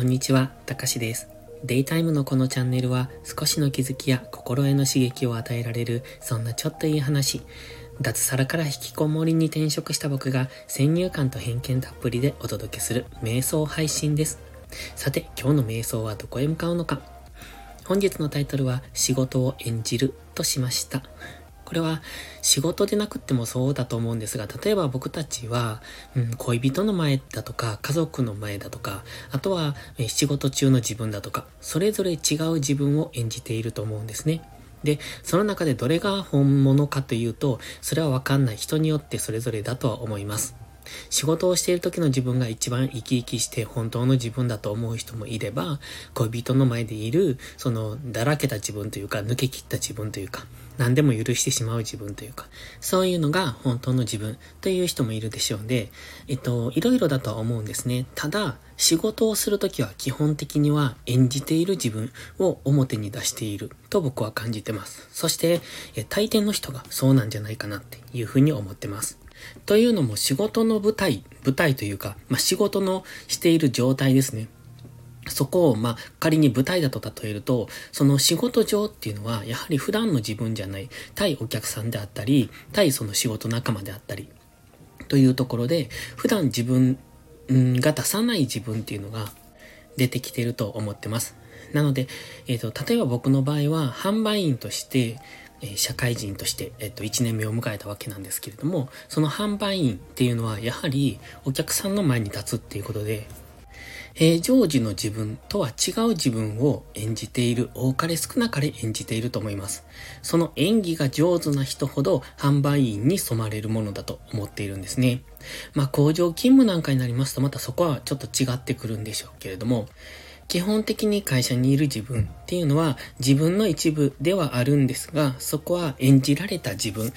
こんにちは、たかしです。デイタイムのこのチャンネルは少しの気づきや心への刺激を与えられるそんなちょっといい話。脱サラから引きこもりに転職した僕が先入観と偏見たっぷりでお届けする瞑想配信です。さて、今日の瞑想はどこへ向かうのか本日のタイトルは仕事を演じるとしました。これは仕事でなくってもそうだと思うんですが、例えば僕たちは、うん、恋人の前だとか、家族の前だとか、あとは、え仕事中の自分だとか、それぞれ違う自分を演じていると思うんですね。で、その中でどれが本物かというと、それはわかんない人によってそれぞれだとは思います。仕事をしている時の自分が一番生き生きして本当の自分だと思う人もいれば、恋人の前でいる、その、だらけた自分というか、抜け切った自分というか、何でも許してしまう自分というか、そういうのが本当の自分という人もいるでしょうで、えっと、いろいろだとは思うんですね。ただ、仕事をするときは基本的には演じている自分を表に出していると僕は感じてます。そして、大抵の人がそうなんじゃないかなっていうふうに思ってます。というのも仕事の舞台、舞台というか、まあ、仕事のしている状態ですね。そこを、ま、仮に舞台だと例えると、その仕事上っていうのは、やはり普段の自分じゃない、対お客さんであったり、対その仕事仲間であったり、というところで、普段自分が出さない自分っていうのが出てきてると思ってます。なので、えっ、ー、と、例えば僕の場合は、販売員として、え社会人として、えっと、1年目を迎えたわけなんですけれども、その販売員っていうのは、やはりお客さんの前に立つっていうことで、平常時の自分とは違う自分を演じている、多かれ少なかれ演じていると思います。その演技が上手な人ほど販売員に染まれるものだと思っているんですね。まあ工場勤務なんかになりますとまたそこはちょっと違ってくるんでしょうけれども、基本的に会社にいる自分っていうのは自分の一部ではあるんですが、そこは演じられた自分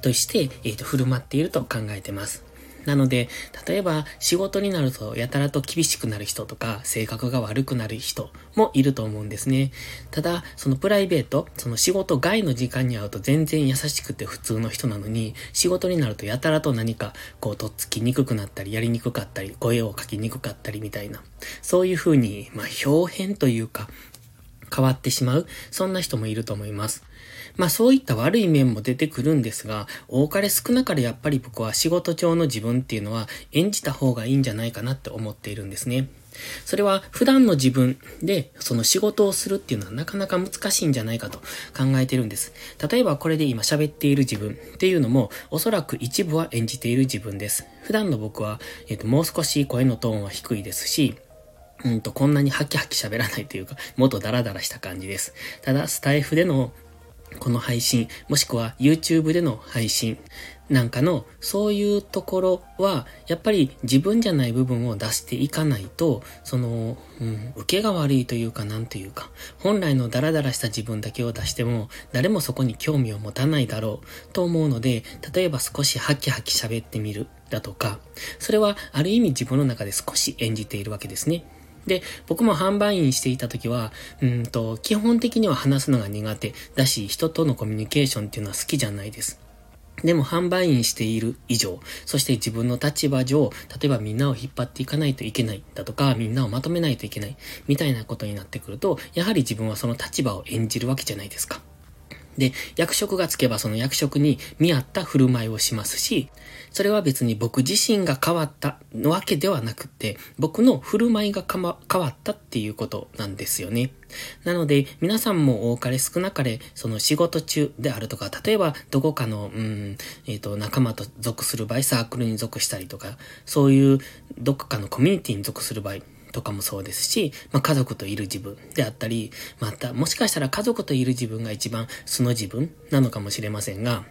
として、えーと、振る舞っていると考えてます。なので、例えば仕事になるとやたらと厳しくなる人とか、性格が悪くなる人もいると思うんですね。ただ、そのプライベート、その仕事外の時間に会うと全然優しくて普通の人なのに、仕事になるとやたらと何か、こう、とっつきにくくなったり、やりにくかったり、声をかきにくかったりみたいな、そういう風に、まあ、表変というか、変わってしまう、そんな人もいると思います。まあそういった悪い面も出てくるんですが、多かれ少なかれやっぱり僕は仕事上の自分っていうのは演じた方がいいんじゃないかなって思っているんですね。それは普段の自分でその仕事をするっていうのはなかなか難しいんじゃないかと考えてるんです。例えばこれで今喋っている自分っていうのもおそらく一部は演じている自分です。普段の僕は、え、ー、と、もう少し声のトーンは低いですし、うんと、こんなにハキハキ喋らないというか、もっとダラダラした感じです。ただ、スタイフでのこの配信、もしくは YouTube での配信なんかの、そういうところは、やっぱり自分じゃない部分を出していかないと、その、うん、受けが悪いというかなんというか、本来のダラダラした自分だけを出しても、誰もそこに興味を持たないだろうと思うので、例えば少しハキハキ喋ってみるだとか、それはある意味自分の中で少し演じているわけですね。で、僕も販売員していた時は、うんと、基本的には話すのが苦手だし、人とのコミュニケーションっていうのは好きじゃないです。でも販売員している以上、そして自分の立場上、例えばみんなを引っ張っていかないといけないだとか、みんなをまとめないといけない、みたいなことになってくると、やはり自分はその立場を演じるわけじゃないですか。で、役職がつけばその役職に見合った振る舞いをしますし、それは別に僕自身が変わったわけではなくて、僕の振る舞いが変わったっていうことなんですよね。なので、皆さんも多かれ少なかれ、その仕事中であるとか、例えばどこかの、うん、えっ、ー、と、仲間と属する場合、サークルに属したりとか、そういうどこかのコミュニティに属する場合、とかもそうですし、まあ、家族といる自分であったり、また、もしかしたら家族といる自分が一番素の自分なのかもしれませんが、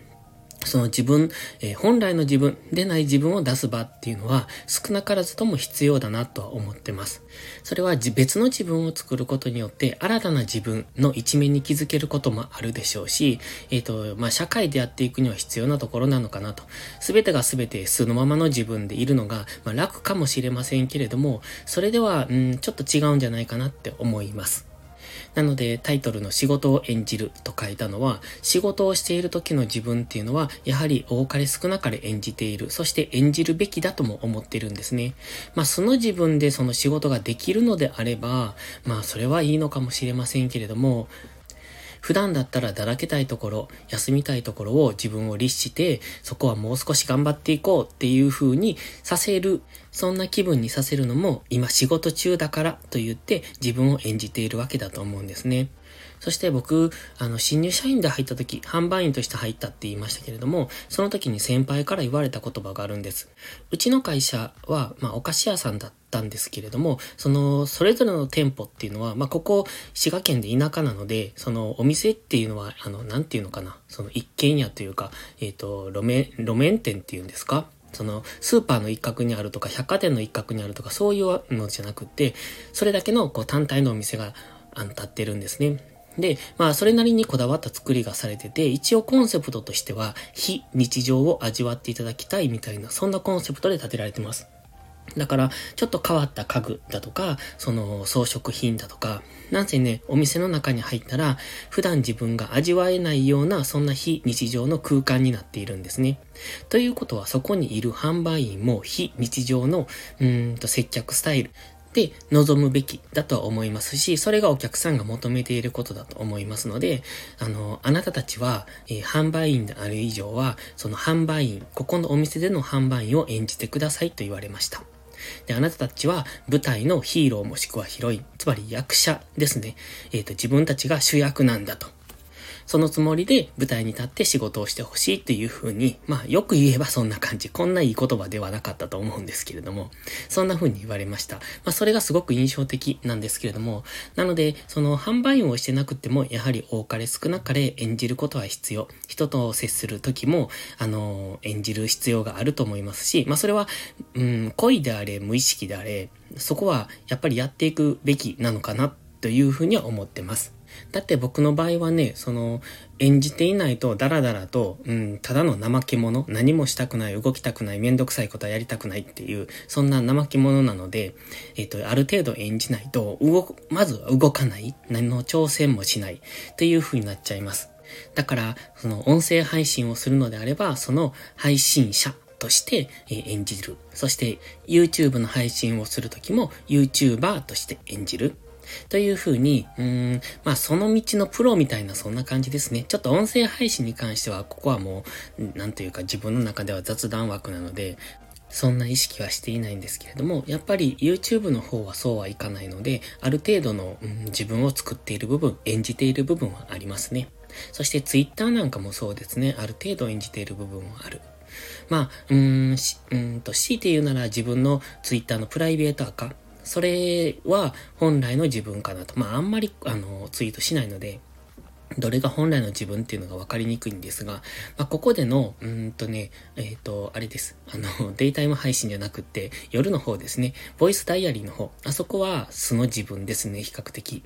その自分、えー、本来の自分でない自分を出す場っていうのは少なからずとも必要だなとは思ってます。それは別の自分を作ることによって新たな自分の一面に気づけることもあるでしょうし、えっ、ー、と、まあ、社会でやっていくには必要なところなのかなと。すべてがすべて素のままの自分でいるのが、まあ、楽かもしれませんけれども、それでは、うん、ちょっと違うんじゃないかなって思います。なのでタイトルの仕事を演じると書いたのは、仕事をしている時の自分っていうのは、やはり多かれ少なかれ演じている。そして演じるべきだとも思ってるんですね。まあその自分でその仕事ができるのであれば、まあそれはいいのかもしれませんけれども、普段だったらだらけたいところ、休みたいところを自分を律して、そこはもう少し頑張っていこうっていう風にさせる、そんな気分にさせるのも、今仕事中だからと言って自分を演じているわけだと思うんですね。そして僕、あの、新入社員で入った時、販売員として入ったって言いましたけれども、その時に先輩から言われた言葉があるんです。うちの会社は、まあ、お菓子屋さんだったんですけれども、その、それぞれの店舗っていうのは、まあ、ここ、滋賀県で田舎なので、その、お店っていうのは、あの、なんていうのかな、その、一軒家というか、えっ、ー、と、路面、路面店っていうんですか？その、スーパーの一角にあるとか、百貨店の一角にあるとか、そういうのじゃなくて、それだけの、こう、単体のお店が、あの、立ってるんですね。で、まあ、それなりにこだわった作りがされてて、一応コンセプトとしては、非日常を味わっていただきたいみたいな、そんなコンセプトで建てられてます。だから、ちょっと変わった家具だとか、その装飾品だとか、なんせね、お店の中に入ったら、普段自分が味わえないような、そんな非日常の空間になっているんですね。ということは、そこにいる販売員も非日常の、うんと接客スタイル、で望むべきだと思いますし、それがお客さんが求めていることだと思いますので、あの、あなたたちは、えー、販売員である以上は、その販売員、ここのお店での販売員を演じてくださいと言われました。で、あなたたちは舞台のヒーローもしくはヒロイン、つまり役者ですね。えっ、ー、と、自分たちが主役なんだと。そのつもりで舞台に立って仕事をしてほしいっていう風に、まあよく言えばそんな感じ。こんないい言葉ではなかったと思うんですけれども、そんな風に言われました。まあそれがすごく印象的なんですけれども、なので、その販売員をしてなくても、やはり多かれ少なかれ演じることは必要。人と接する時も、あの、演じる必要があると思いますし、まあそれは、うん、恋であれ、無意識であれ、そこはやっぱりやっていくべきなのかなというふうには思ってます。だって僕の場合はね、その、演じていないとダラダラと、うん、ただの怠け者、何もしたくない、動きたくない、めんどくさいことはやりたくないっていう、そんな怠け者なので、えっ、と、ある程度演じないと、動く、まず動かない、何の挑戦もしない、っていう風になっちゃいます。だから、その音声配信をするのであれば、その配信者として、演じる。そして YouTube の配信をするときも YouTuber として演じる。というふうに、うーん、まあその道のプロみたいなそんな感じですね。ちょっと音声配信に関しては、ここはもう、なんというか自分の中では雑談枠なので、そんな意識はしていないんですけれども、やっぱり YouTube の方はそうはいかないので、ある程度の、うん、自分を作っている部分、演じている部分はありますね。そして Twitter なんかもそうですね、ある程度演じている部分はある。まあ、うーん、し、うんと、強いて言うなら自分の Twitter のプライベートアカ、それは本来の自分かなと。まあ、あんまり、あの、ツイートしないので、どれが本来の自分っていうのが分かりにくいんですが、まあ、ここでの、うんとね、えっ、ー、と、あれです。あの、デイタイム配信じゃなくて、夜の方ですね、ボイスダイアリーの方、あそこは素の自分ですね、比較的。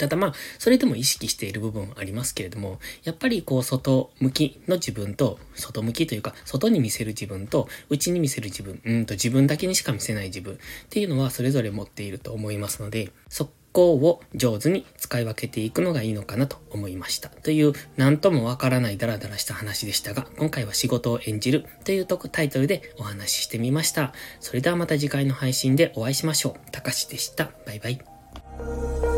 ただまあ、それでも意識している部分ありますけれども、やっぱりこう、外向きの自分と、外向きというか、外に見せる自分と、内に見せる自分、うんと自分だけにしか見せない自分っていうのはそれぞれ持っていると思いますので、そこを上手に使い分けていくのがいいのかなと思いました。という、なんともわからないダラダラした話でしたが、今回は仕事を演じるというとタイトルでお話ししてみました。それではまた次回の配信でお会いしましょう。たかしでした。バイバイ。